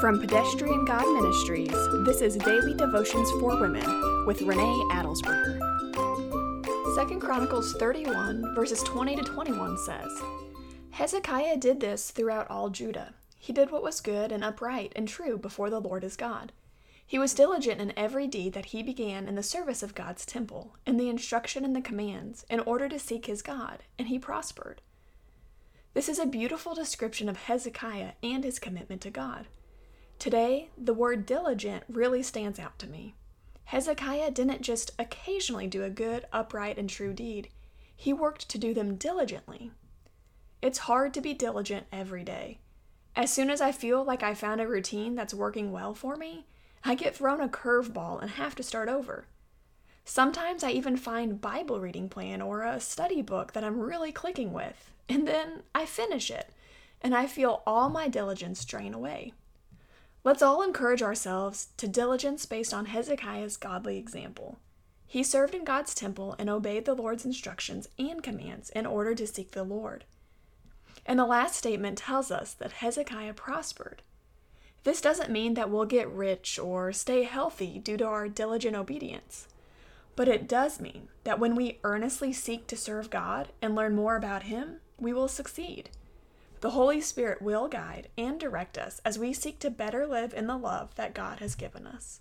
From Pedestrian God Ministries, this is Daily Devotions for Women with Renee Adelsberger. 2 Chronicles 31, verses 20 to 21 says Hezekiah did this throughout all Judah. He did what was good and upright and true before the Lord his God. He was diligent in every deed that he began in the service of God's temple, in the instruction and the commands, in order to seek his God, and he prospered. This is a beautiful description of Hezekiah and his commitment to God. Today, the word diligent really stands out to me. Hezekiah didn't just occasionally do a good, upright, and true deed, he worked to do them diligently. It's hard to be diligent every day. As soon as I feel like I found a routine that's working well for me, I get thrown a curveball and have to start over. Sometimes I even find Bible reading plan or a study book that I'm really clicking with, and then I finish it, and I feel all my diligence drain away. Let's all encourage ourselves to diligence based on Hezekiah's godly example. He served in God's temple and obeyed the Lord's instructions and commands in order to seek the Lord. And the last statement tells us that Hezekiah prospered. This doesn't mean that we'll get rich or stay healthy due to our diligent obedience. But it does mean that when we earnestly seek to serve God and learn more about Him, we will succeed. The Holy Spirit will guide and direct us as we seek to better live in the love that God has given us.